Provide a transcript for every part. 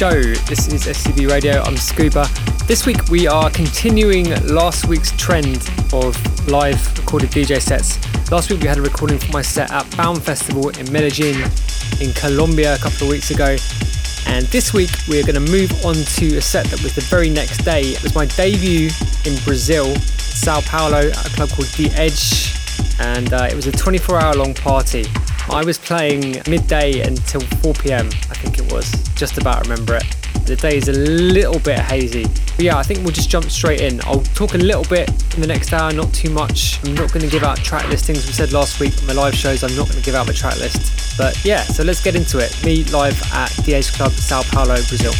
show. This is SCB Radio. I'm Scuba. This week we are continuing last week's trend of live recorded DJ sets. Last week we had a recording for my set at Bound Festival in Medellin in Colombia a couple of weeks ago. And this week we're going to move on to a set that was the very next day. It was my debut in Brazil, Sao Paulo, at a club called D-Edge. And uh, it was a 24 hour long party. I was playing midday until 4 pm, I think was. Just about remember it. The day is a little bit hazy. But yeah, I think we'll just jump straight in. I'll talk a little bit in the next hour, not too much. I'm not going to give out track listings. We said last week on the live shows, I'm not going to give out my track list. But yeah, so let's get into it. Me live at Edge Club, Sao Paulo, Brazil.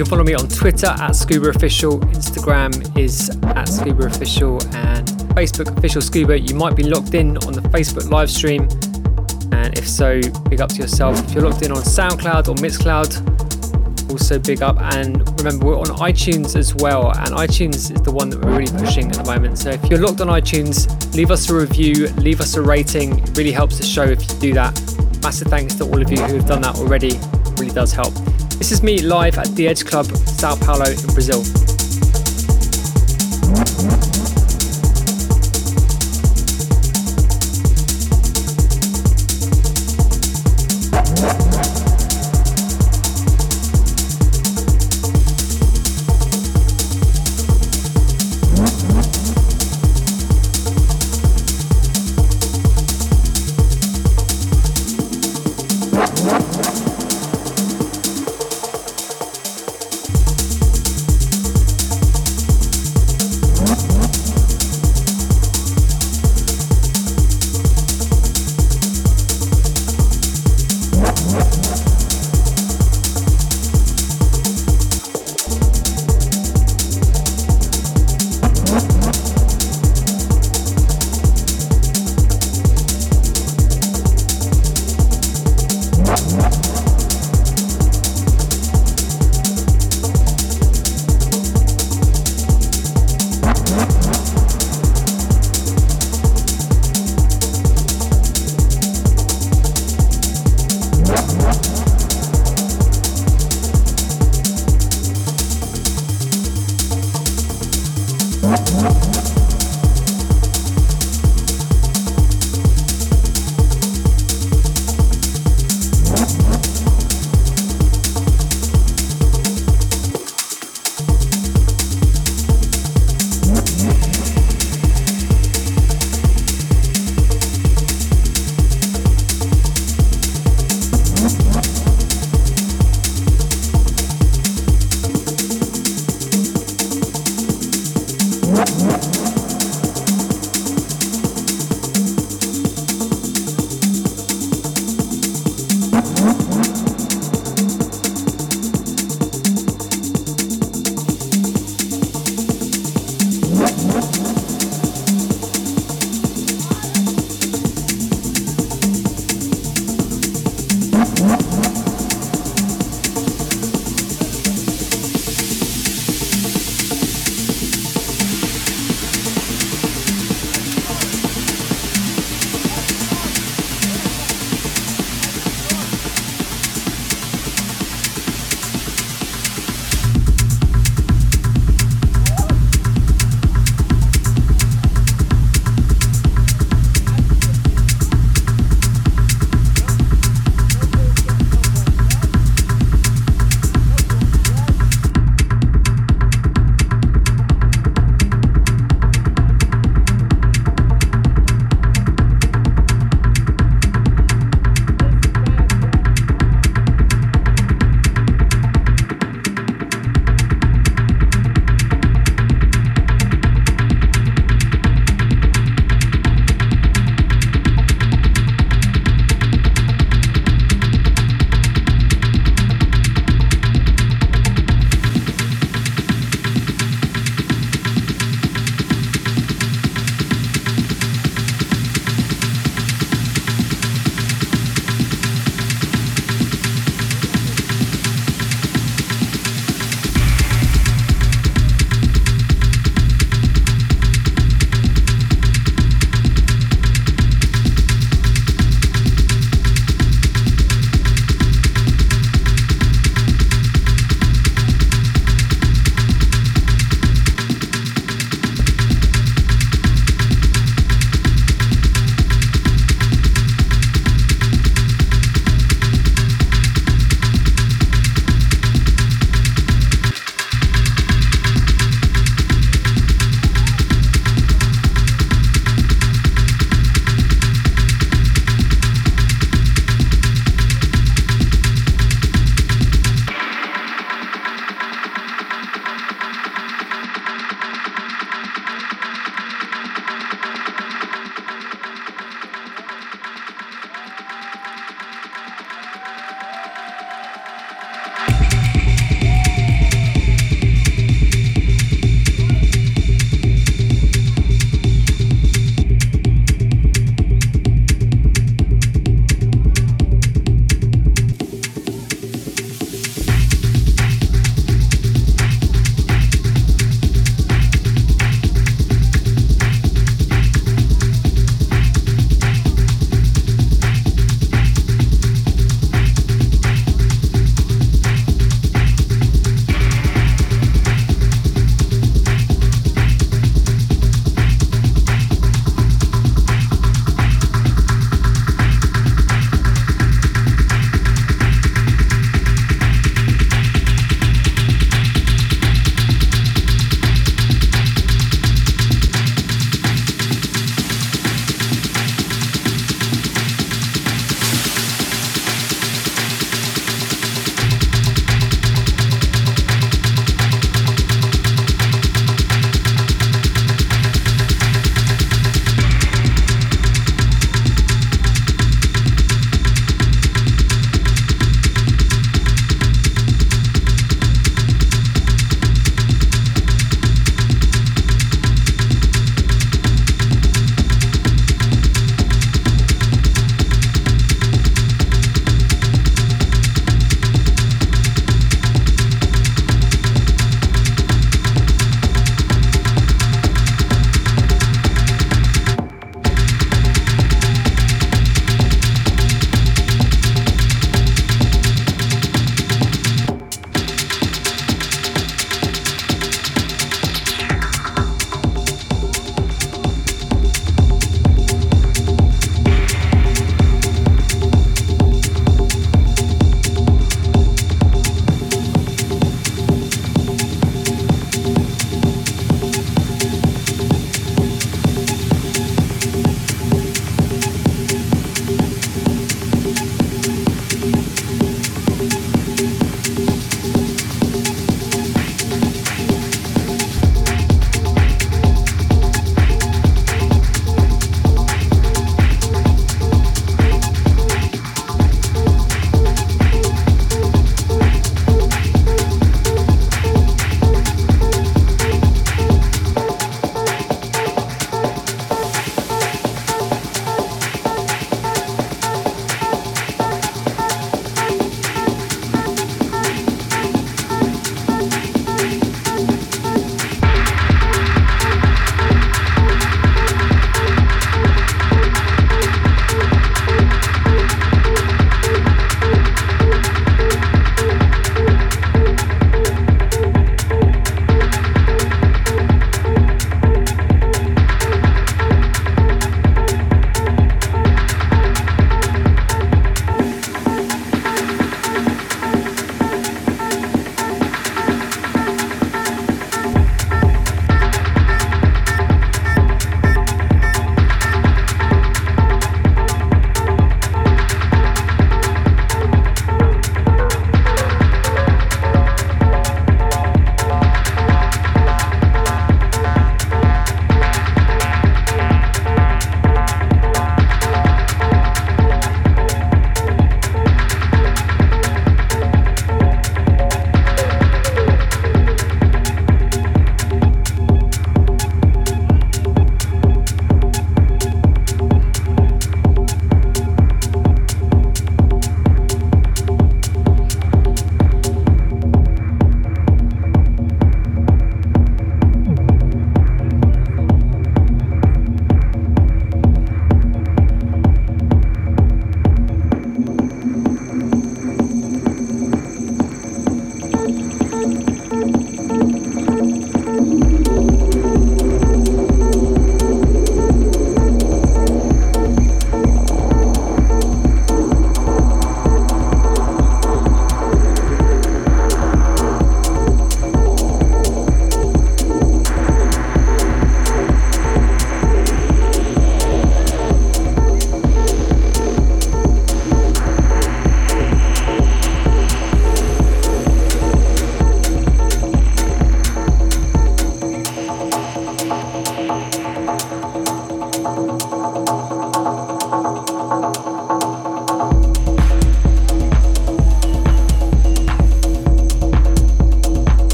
Can follow me on Twitter at Scuba Official, Instagram is at Scuba Official, and Facebook Official Scuba. You might be logged in on the Facebook live stream, and if so, big up to yourself. If you're logged in on SoundCloud or Mixcloud, also big up. And remember, we're on iTunes as well, and iTunes is the one that we're really pushing at the moment. So if you're locked on iTunes, leave us a review, leave us a rating. It really helps the show if you do that. Massive thanks to all of you who have done that already. It really does help. This is me live at D-Edge Club, Sao Paulo in Brazil.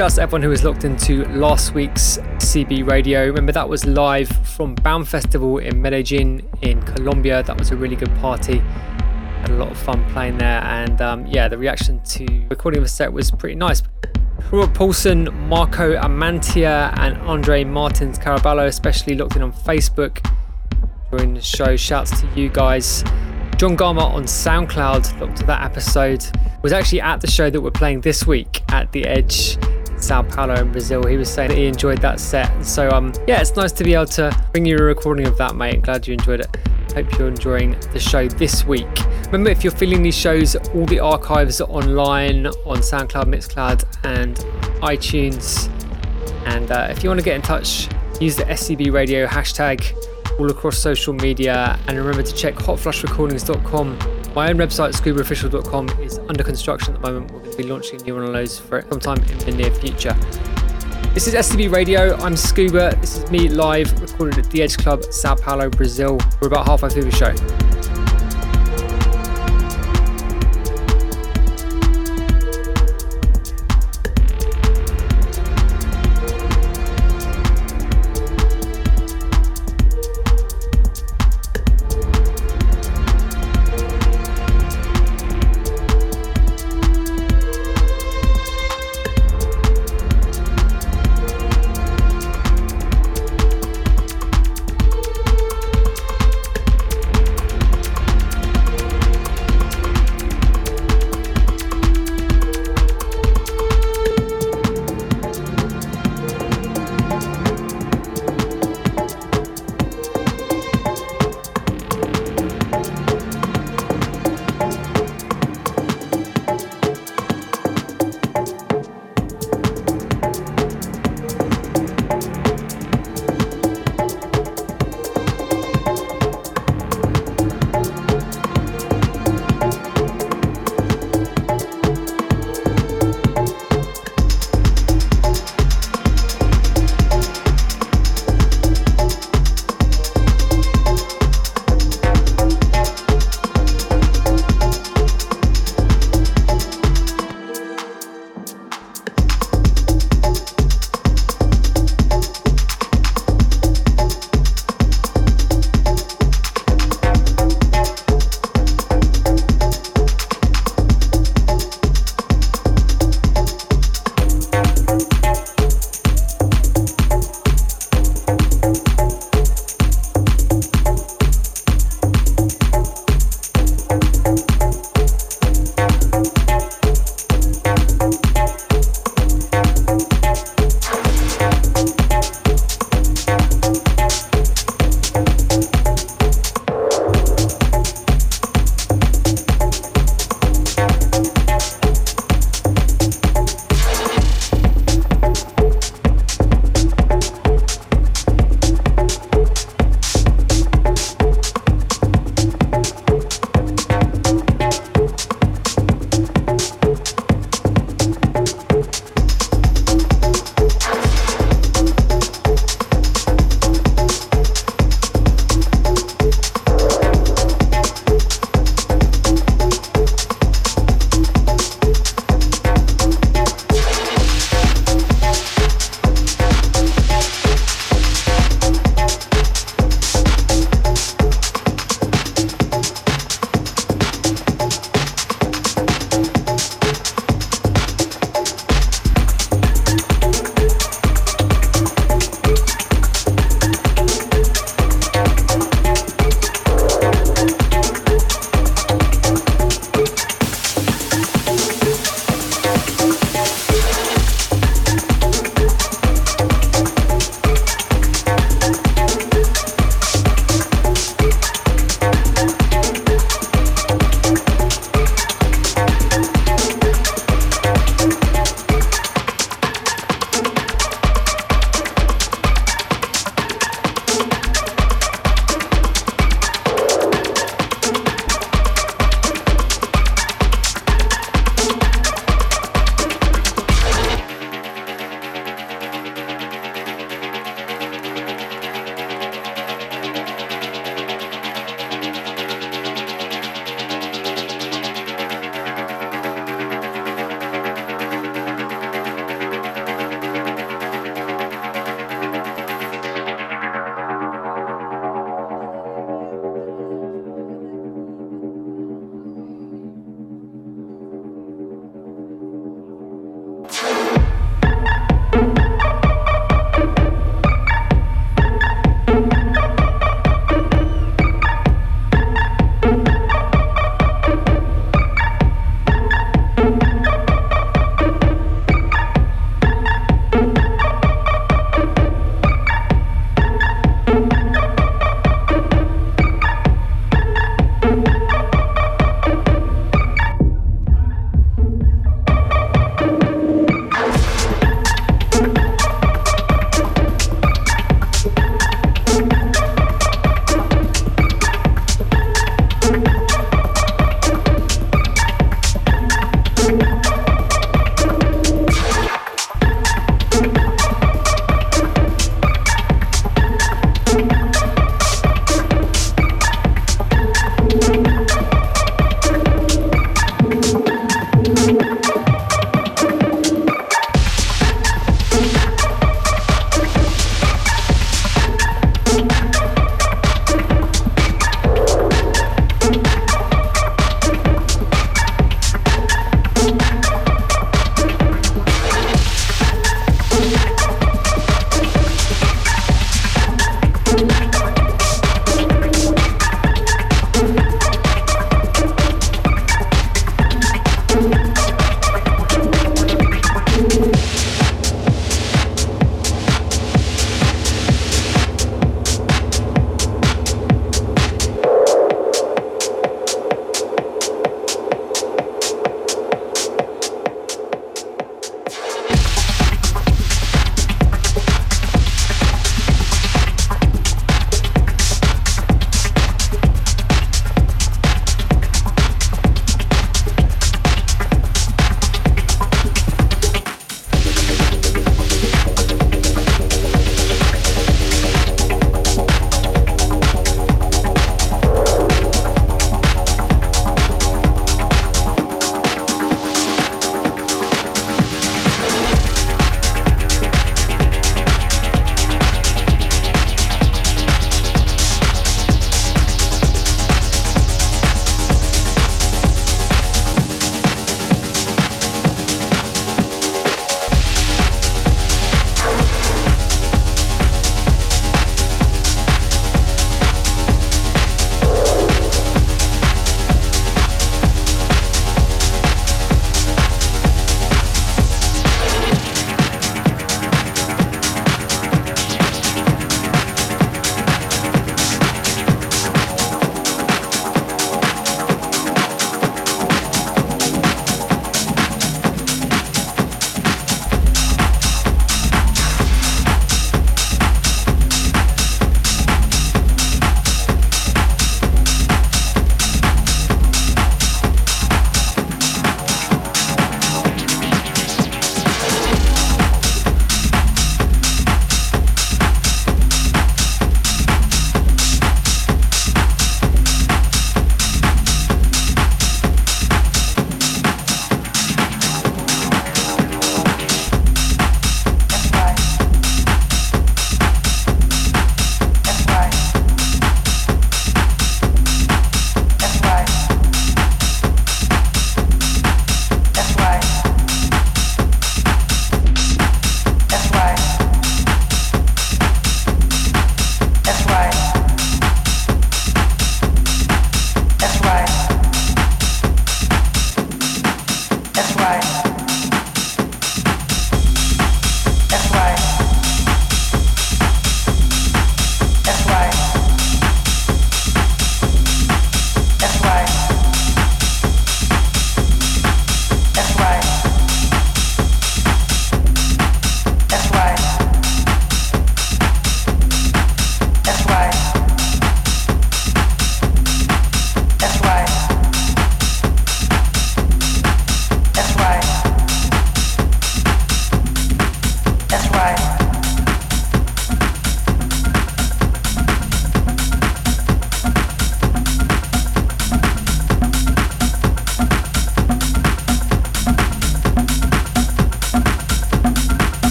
To everyone who was locked into last week's CB radio. Remember, that was live from Bound Festival in Medellin in Colombia. That was a really good party. Had a lot of fun playing there, and um, yeah, the reaction to recording the set was pretty nice. Robert Paulson, Marco Amantia, and Andre Martins Caraballo, especially locked in on Facebook during the show. Shouts to you guys. John Garmer on SoundCloud, looked at that episode, was actually at the show that we're playing this week at D-Edge Sao Paulo in Brazil. He was saying that he enjoyed that set. So um yeah, it's nice to be able to bring you a recording of that, mate. Glad you enjoyed it. Hope you're enjoying the show this week. Remember, if you're feeling these shows, all the archives are online on SoundCloud, Mixcloud, and iTunes. And uh, if you want to get in touch, use the SCB Radio hashtag all across social media. And remember to check hotflushrecordings.com. My own website, scubaofficial.com, is under construction at the moment. We're going to be launching a new one of those for it sometime in the near future. This is SCB Radio. I'm Scuba. This is me live, recorded at D-Edge Club, Sao Paulo, Brazil. We're about halfway through the show.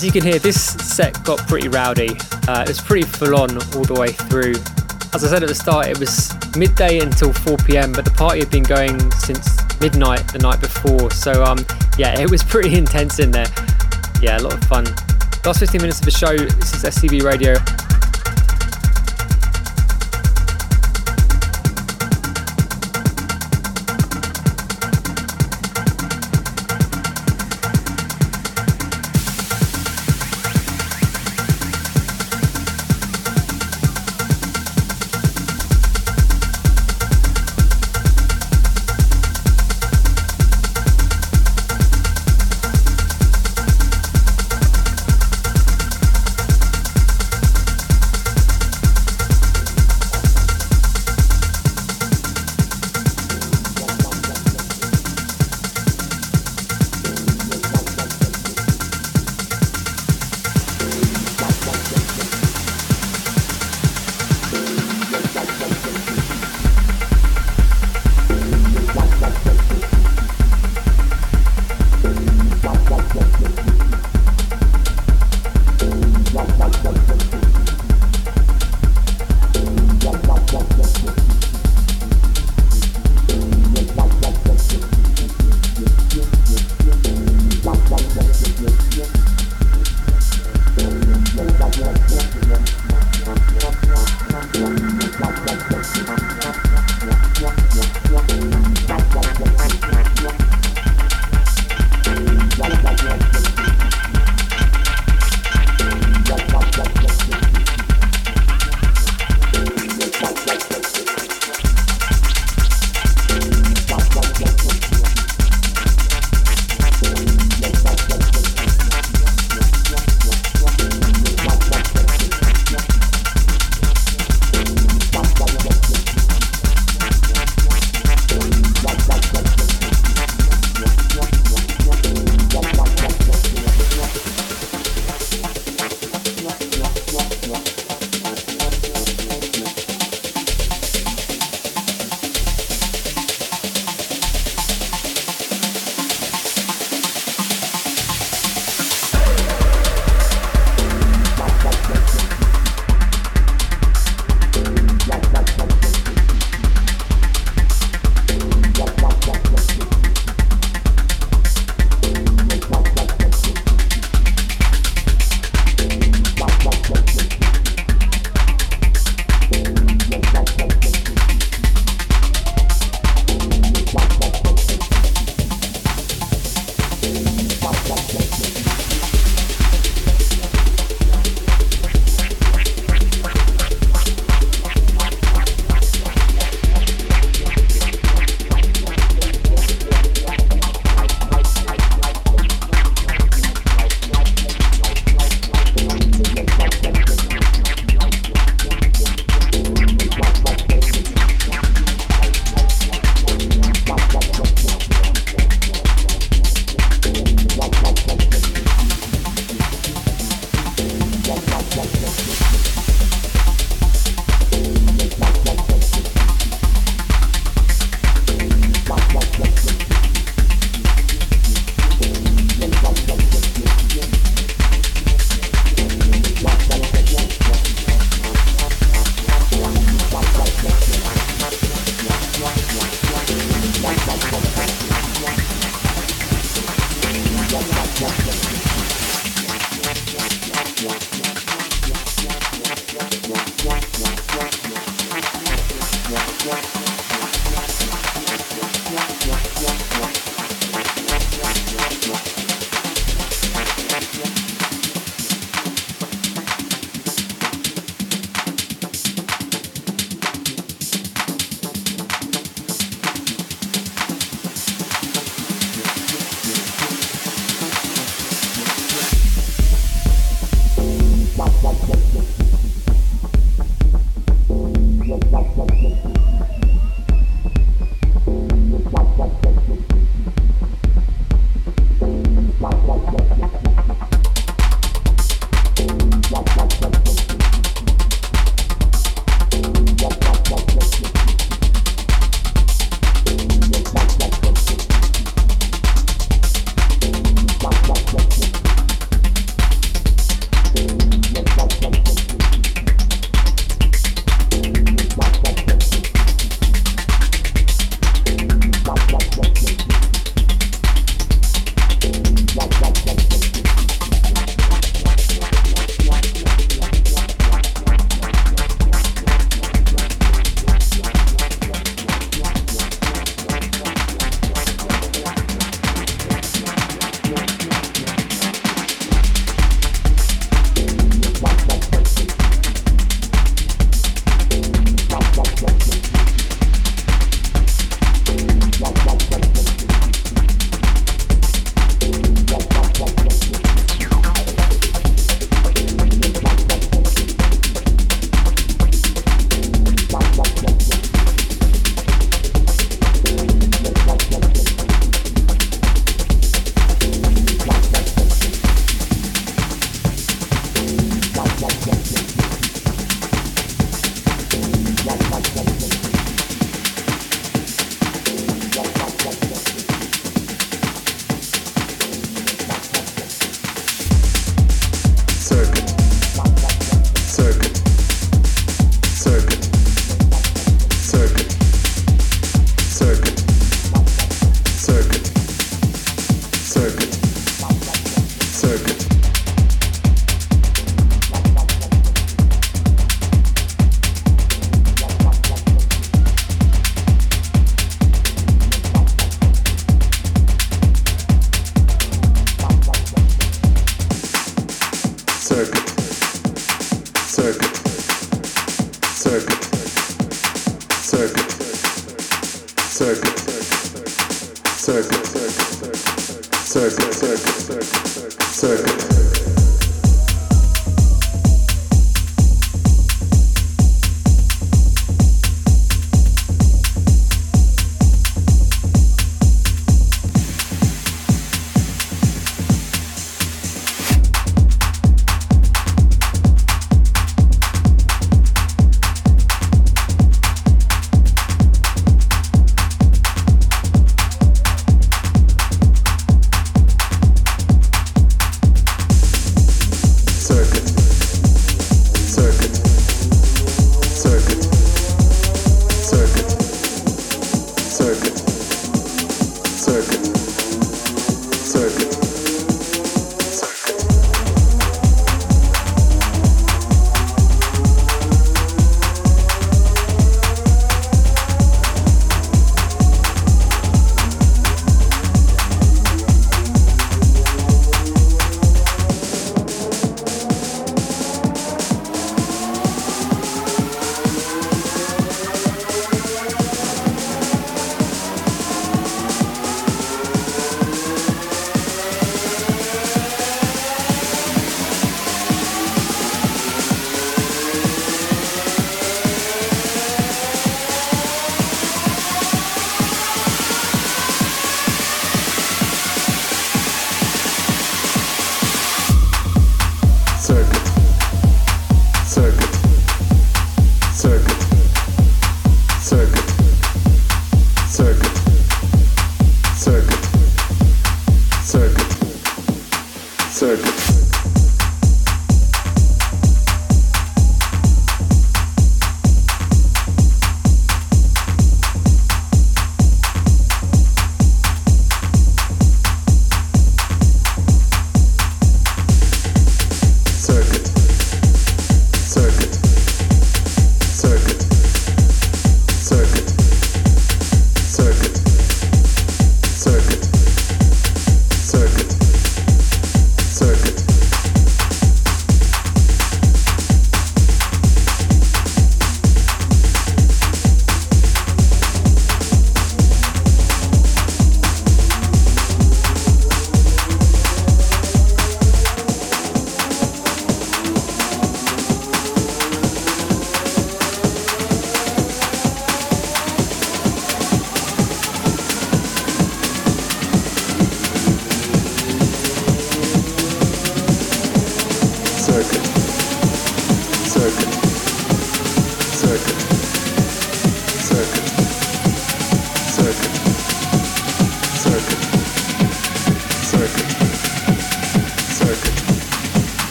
As you can hear, this set got pretty rowdy. Uh, it was pretty full on all the way through. As I said at the start, it was midday until 4 pm, but the party had been going since midnight the night before. So, um, yeah, it was pretty intense in there. Yeah, a lot of fun. Last 15 minutes of the show. This is SCB Radio.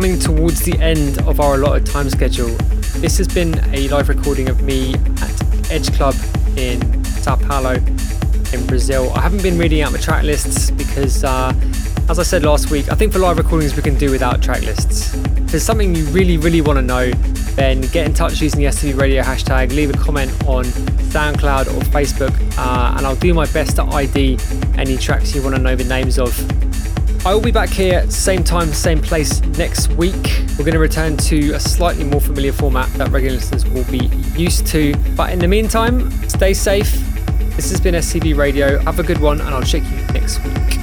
Coming towards the end of our allotted time schedule. This has been a live recording of me at D-Edge Club in Sao Paulo in Brazil. I haven't been reading out my track lists because, uh, as I said last week, I think for live recordings we can do without track lists. If there's something you really, really want to know, then get in touch using the SCB radio hashtag, leave a comment on SoundCloud or Facebook, uh, and I'll do my best to ID any tracks you want to know the names of. I will be back here, same time, same place next week. We're going to return to a slightly more familiar format that regular listeners will be used to. But in the meantime, stay safe. This has been SCB Radio. Have a good one, and I'll check you next week.